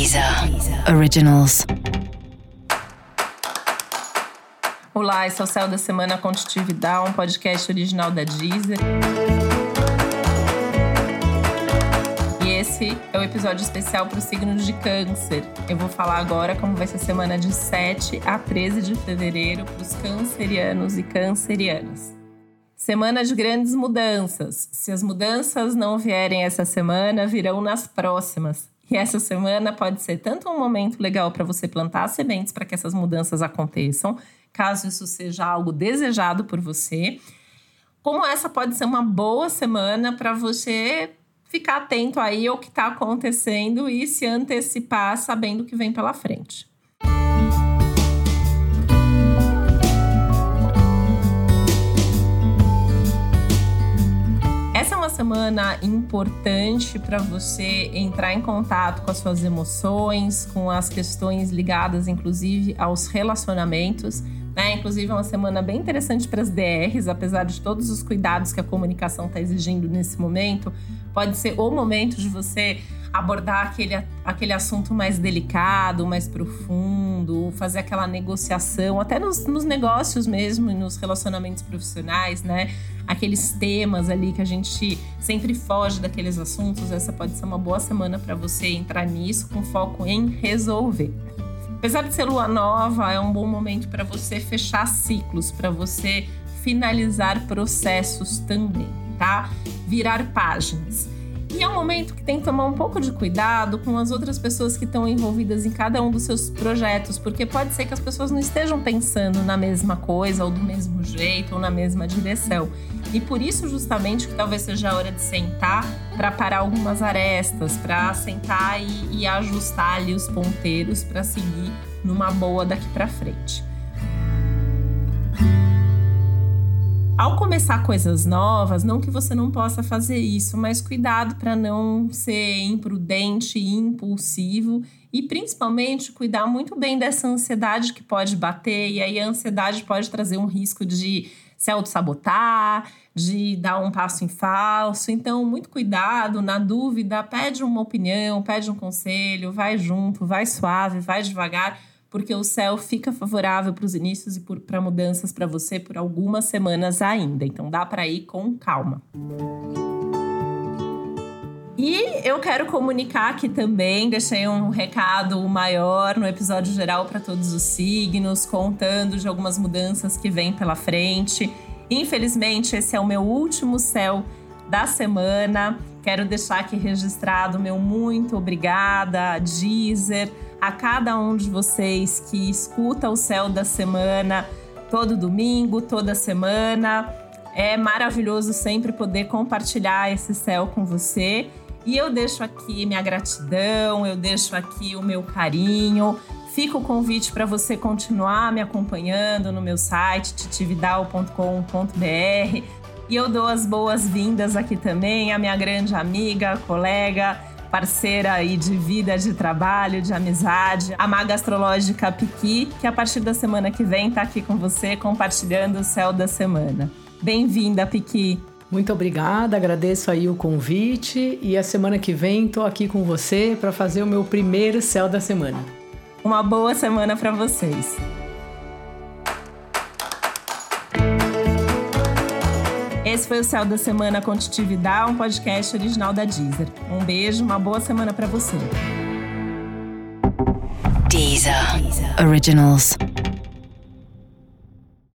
Deezer Originals. Olá, esse é o Céu da Semana Contitividade, um podcast original da Deezer. E esse é o episódio especial para o signo de Câncer. Eu vou falar agora como vai ser a semana de 7 a 13 de fevereiro para os cancerianos e cancerianas. Semana de grandes mudanças. Se as mudanças não vierem essa semana, virão nas próximas. E essa semana pode ser tanto um momento legal para você plantar sementes para que essas mudanças aconteçam, caso isso seja algo desejado por você, como essa pode ser uma boa semana para você ficar atento aí ao que está acontecendo e se antecipar sabendo o que vem pela frente. Semana importante para você entrar em contato com as suas emoções, com as questões ligadas, inclusive, aos relacionamentos. Né? Inclusive, é uma semana bem interessante para as DRs, apesar de todos os cuidados que a comunicação está exigindo nesse momento. Pode ser o momento de você abordar aquele, aquele assunto mais delicado, mais profundo, fazer aquela negociação, até nos, nos negócios mesmo, nos relacionamentos profissionais, né? Aqueles temas ali que a gente sempre foge daqueles assuntos. Essa pode ser uma boa semana para você entrar nisso com foco em resolver. Apesar de ser lua nova, é um bom momento para você fechar ciclos, para você finalizar processos também, tá? Virar páginas. E é um momento que tem que tomar um pouco de cuidado com as outras pessoas que estão envolvidas em cada um dos seus projetos, porque pode ser que as pessoas não estejam pensando na mesma coisa, ou do mesmo jeito, ou na mesma direção. E por isso, justamente, que talvez seja a hora de sentar para parar algumas arestas, para sentar e, e ajustar ali os ponteiros para seguir numa boa daqui para frente. Ao começar coisas novas, não que você não possa fazer isso, mas cuidado para não ser imprudente e impulsivo e principalmente cuidar muito bem dessa ansiedade que pode bater e aí a ansiedade pode trazer um risco de se auto-sabotar, de dar um passo em falso. Então, muito cuidado, na dúvida, pede uma opinião, pede um conselho, vai junto, vai suave, vai devagar porque o céu fica favorável para os inícios e para mudanças para você por algumas semanas ainda. Então dá para ir com calma. E eu quero comunicar aqui também, deixei um recado maior no episódio geral para todos os signos, contando de algumas mudanças que vêm pela frente. Infelizmente, esse é o meu último céu da semana. Quero deixar aqui registrado meu muito obrigada, Deezer, a cada um de vocês que escuta o céu da semana todo domingo, toda semana. É maravilhoso sempre poder compartilhar esse céu com você. E eu deixo aqui minha gratidão, eu deixo aqui o meu carinho. Fica o convite para você continuar me acompanhando no meu site titividal.com.br. E eu dou as boas-vindas aqui também à minha grande amiga, colega, parceira aí de vida, de trabalho, de amizade, a maga astrológica Piqui, que a partir da semana que vem está aqui com você compartilhando o céu da semana. Bem-vinda, Piqui. Muito obrigada, agradeço aí o convite e a semana que vem estou aqui com você para fazer o meu primeiro céu da semana. Uma boa semana para vocês. Esse foi o Céu da Semana com um podcast original da Deezer. Um beijo, uma boa semana para você. Deezer. Deezer. Originals.